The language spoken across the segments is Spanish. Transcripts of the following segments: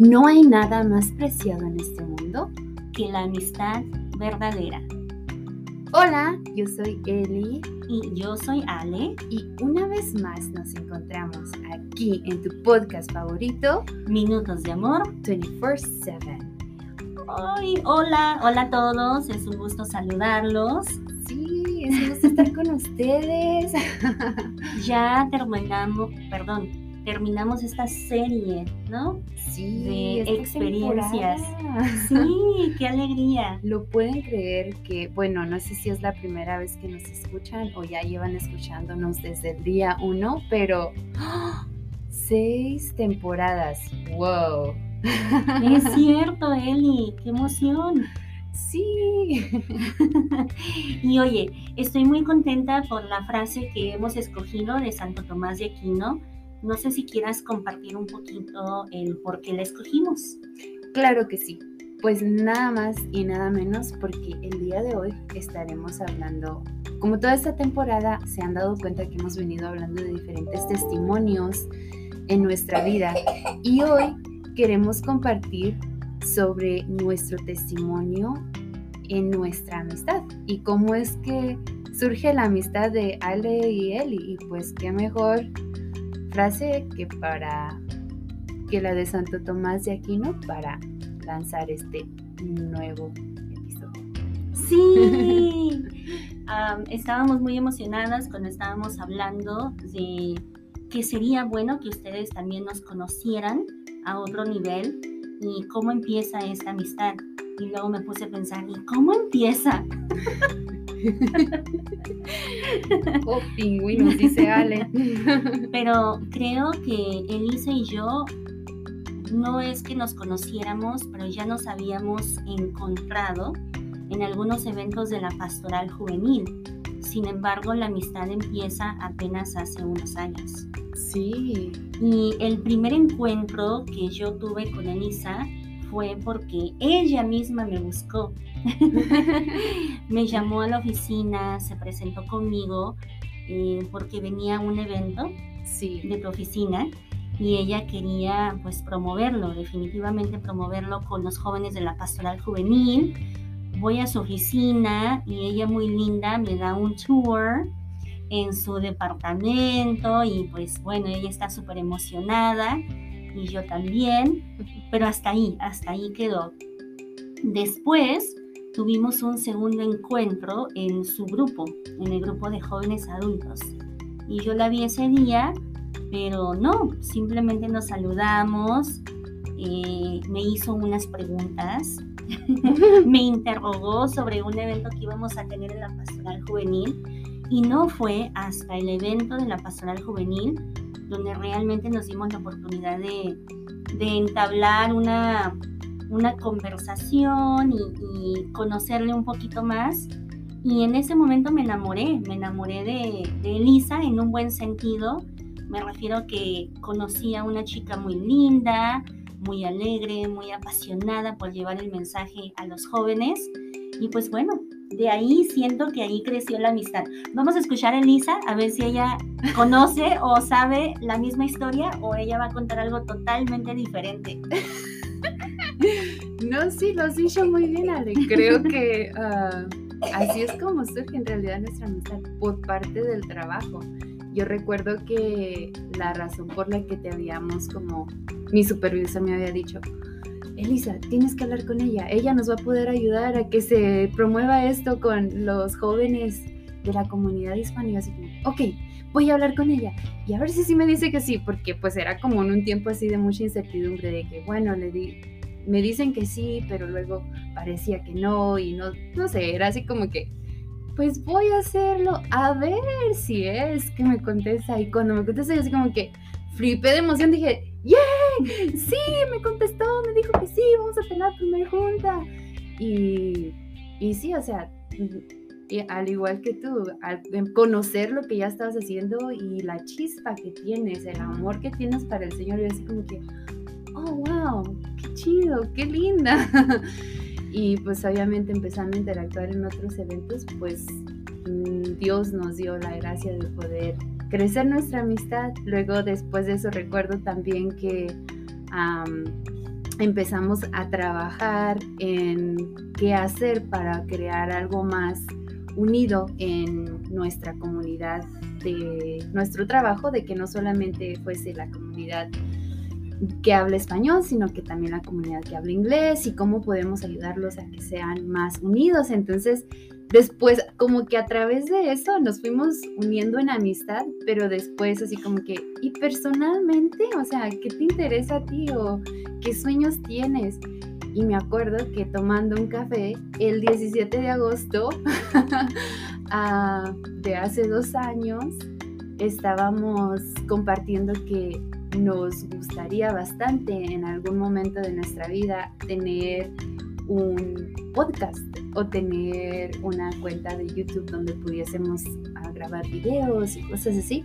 No hay nada más preciado en este mundo que la amistad verdadera. Hola, yo soy Eli Y yo soy Ale. y una vez más nos encontramos aquí en tu podcast favorito, Minutos de amor. 24/7. Ay, hola, hola a todos. Es un gusto saludarlos. Sí, es un gusto estar con ustedes. Ya terminamos, perdón, terminamos esta serie, ¿no? Sí, De experiencias. temporada. Sí, qué alegría. Lo pueden creer que, bueno, no sé si es la primera vez que nos escuchan o ya llevan escuchándonos desde el día uno, pero seis temporadas. ¡Wow! Es cierto, Eli, qué emoción. Sí. Y oye, estoy muy contenta por la frase que hemos escogido de Santo Tomás de Aquino. No sé si quieras compartir un poquito el por qué la escogimos. Claro que sí. Pues nada más y nada menos porque el día de hoy estaremos hablando, como toda esta temporada se han dado cuenta que hemos venido hablando de diferentes testimonios en nuestra vida y hoy queremos compartir sobre nuestro testimonio en nuestra amistad y cómo es que surge la amistad de Ale y Eli y pues qué mejor frase que para que la de Santo Tomás de Aquino para lanzar este nuevo episodio. Sí, Am, estábamos muy emocionadas cuando estábamos hablando de que sería bueno que ustedes también nos conocieran a otro nivel y cómo empieza esta amistad. Y luego me puse a pensar, ¿y cómo empieza? Oh, pingüinos, dice Ale. Pero creo que Elisa y yo no es que nos conociéramos, pero ya nos habíamos encontrado en algunos eventos de la pastoral juvenil. Sin embargo, la amistad empieza apenas hace unos años. Sí, Y el primer encuentro que yo tuve con Elisa fue porque ella misma me buscó. me llamó a la oficina, se presentó conmigo eh, porque venía un evento sí. de tu oficina y ella quería pues promoverlo, definitivamente promoverlo con los jóvenes de la pastoral juvenil. Voy a su oficina y ella muy linda me da un tour en su departamento y pues bueno, ella está súper emocionada y yo también, pero hasta ahí, hasta ahí quedó. Después tuvimos un segundo encuentro en su grupo, en el grupo de jóvenes adultos. Y yo la vi ese día, pero no, simplemente nos saludamos, eh, me hizo unas preguntas, me interrogó sobre un evento que íbamos a tener en la pastoral juvenil y no fue hasta el evento de la pastoral juvenil donde realmente nos dimos la oportunidad de, entablar una, conversación y, y conocerle un poquito más. Y en ese momento me enamoré, me enamoré de, de Elisa en un buen sentido. Me refiero que conocí a una chica muy linda, muy alegre, muy apasionada por llevar el mensaje a los jóvenes. Y pues bueno, de ahí siento que ahí creció la amistad. Vamos a escuchar a Elisa a ver si ella conoce o sabe la misma historia o ella va a contar algo totalmente diferente. No, sí, lo has dicho muy bien, Ale. Creo que ah, así es como surge en realidad nuestra amistad, por parte del trabajo. Yo recuerdo que la razón por la que te habíamos como mi supervisor me había dicho, Elisa, tienes que hablar con ella. Ella nos va a poder ayudar a que se promueva esto con los jóvenes de la comunidad hispana. Y así como, ok, voy a hablar con ella. Y a ver si sí me dice que sí, porque pues era como en un tiempo así de mucha incertidumbre, de que bueno, le di, me dicen que sí, pero luego parecía que no y no, no sé, era así como que, pues voy a hacerlo, a ver si es que me contesta. Y cuando me contesta, yo así como que flipé de emoción, dije, ¡yay! Sí, me contestó, me dijo que sí, vamos a tener la primera junta. Y, y sí, o sea, al igual que tú, al conocer lo que ya estabas haciendo y la chispa que tienes, el amor que tienes para el Señor, yo así como que, oh, wow, qué chido, qué linda. y pues obviamente empezando a interactuar en otros eventos, pues mm, Dios nos dio la gracia de poder crecer nuestra amistad. Luego después de eso recuerdo también que empezamos a trabajar en qué hacer para crear algo más unido en nuestra comunidad de nuestro trabajo, de que no solamente fuese la comunidad que habla español, sino que también la comunidad que habla inglés y cómo podemos ayudarlos a que sean más unidos. Entonces, después, como que a través de eso nos fuimos uniendo en amistad, pero después así como que, y personalmente, o sea, ¿qué te interesa a ti o qué sueños tienes? Y me acuerdo que tomando un café el 17 de agosto ah, de hace dos años, estábamos compartiendo que nos gustaría bastante en algún momento de nuestra vida tener un podcast o tener una cuenta de YouTube donde pudiésemos ah, grabar videos y cosas así.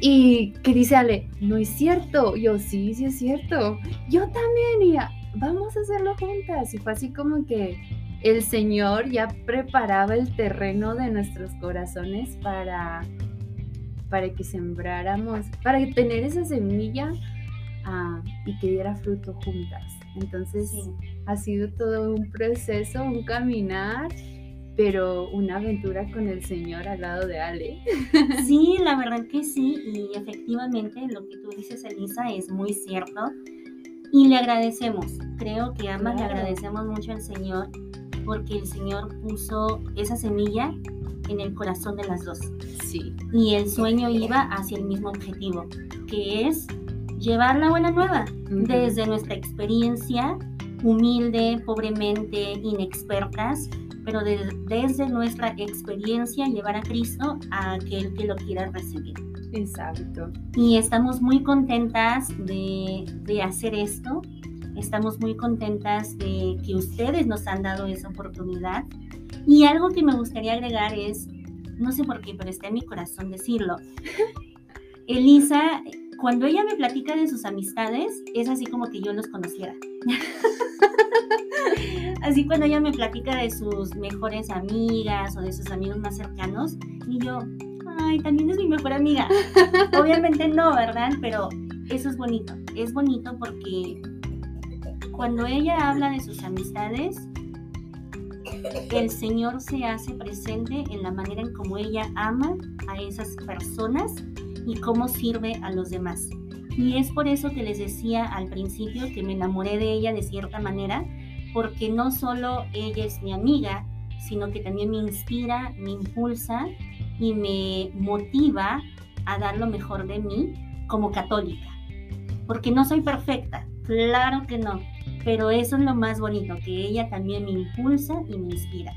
Y que dice Ale, no es cierto. Yo sí, sí es cierto. Yo también. Y vamos a hacerlo juntas. Y fue así como que el Señor ya preparaba el terreno de nuestros corazones para para que sembráramos, para tener esa semilla ah, y que diera fruto juntas. Entonces ha sido todo un proceso, un caminar, pero una aventura con el Señor al lado de Ale. Sí, la verdad que sí, y efectivamente lo que tú dices, Elisa, es muy cierto. Y le agradecemos, creo que ambas le agradecemos mucho al Señor porque el Señor puso esa semilla en el corazón de las dos. Sí. Y el sueño iba hacia el mismo objetivo, que es llevar la buena nueva desde nuestra experiencia humilde, pobremente, inexpertas, pero desde nuestra experiencia llevar a Cristo a aquel que lo quiera recibir. Exacto. Y estamos muy contentas de, de hacer esto. Estamos muy contentas de que ustedes nos han dado esa oportunidad y algo que me gustaría agregar es, no sé por qué, pero está en mi corazón decirlo. Elisa, cuando ella me platica de sus amistades, es así como que yo los conociera. así cuando ella me platica de sus mejores amigas o de sus amigos más cercanos, y yo, ay, también es mi mejor amiga. Obviamente no, ¿verdad? Pero eso es bonito. Es bonito porque cuando ella habla de sus amistades, el Señor se hace presente en la manera en cómo ella ama a esas personas y cómo sirve a los demás. Y es por eso que les decía al principio que me enamoré de ella de cierta manera, porque no solo ella es mi amiga, sino que también me inspira, me impulsa y me motiva a dar lo mejor de mí como católica. Porque no soy perfecta, claro que no, pero eso es lo más bonito, que ella también me impulsa y me inspira.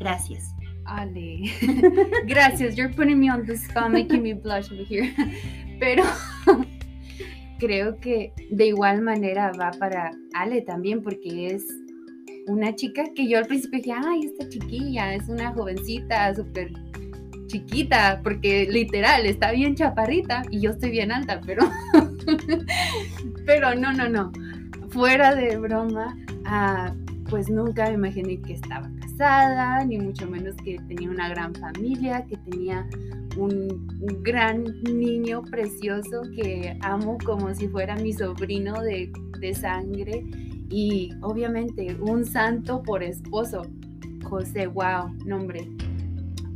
Gracias. Ale, gracias. You're putting me on the spot, making me blush over here. Pero creo que de igual manera va para Ale también, porque es una chica que yo al principio dije, ay, esta chiquilla es una jovencita súper chiquita, porque literal está bien chaparrita y yo estoy bien alta, pero, pero no, no, no. Fuera de broma, ah, pues nunca me imaginé que estaba casada, ni mucho menos que tenía una gran familia, que tenía un, gran niño precioso que amo como si fuera mi sobrino de, de sangre y obviamente un santo por esposo. José, wow, nombre.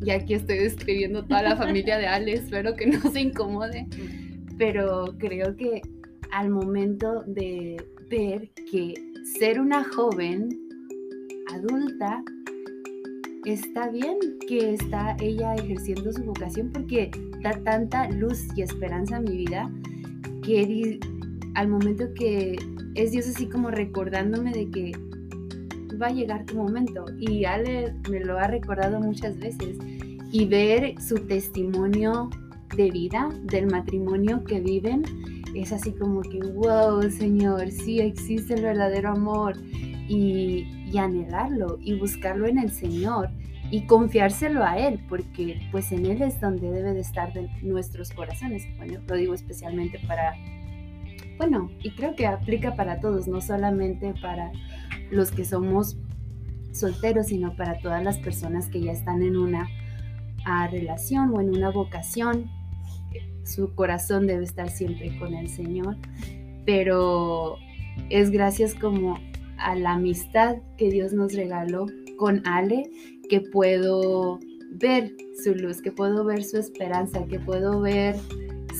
Y aquí estoy describiendo toda la familia de Ale, espero que no se incomode, pero creo que al momento de ver que ser una joven adulta está bien que está ella ejerciendo su vocación porque da tanta luz y esperanza a mi vida que al momento que es Dios así como recordándome de que va a llegar tu momento. Y Ale me lo ha recordado muchas veces. Y ver su testimonio de vida del matrimonio que viven es así como que, wow, Señor, sí existe el verdadero amor y, anhelarlo y buscarlo en el Señor y confiárselo a Él, porque pues en Él es donde debe de estar de nuestros corazones. Bueno, lo digo especialmente para, bueno, y creo que aplica para todos, no solamente para los que somos solteros, sino para todas las personas que ya están en una ah, relación o en una vocación. Su corazón debe estar siempre con el Señor, pero es gracias como a la amistad que Dios nos regaló con Ale que puedo ver su luz, que puedo ver su esperanza, que puedo ver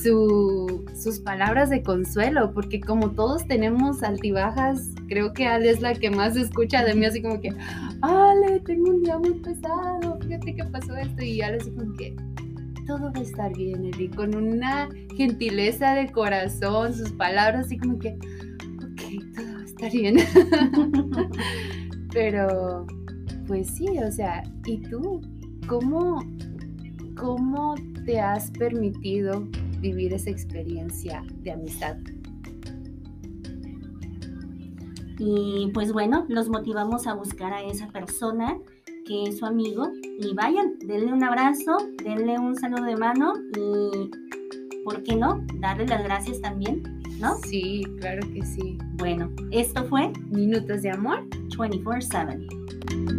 sus palabras de consuelo, porque como todos tenemos altibajas, creo que Ale es la que más escucha de mí, así como que, Ale, tengo un día muy pesado, fíjate que pasó esto, y Ale así como que, todo va a estar bien, Eli, con una gentileza de corazón, sus palabras así como que, ok, todo va a estar bien. Pero, pues sí, o sea, ¿y tú? ¿Cómo, cómo te has permitido vivir esa experiencia de amistad? Y pues bueno, los motivamos a buscar a esa persona que es su amigo y vayan, denle un abrazo, denle un saludo de mano y, ¿por qué no? Darle las gracias también, ¿no? Sí, claro que sí. Bueno, esto fue Minutos de Amor 24/7.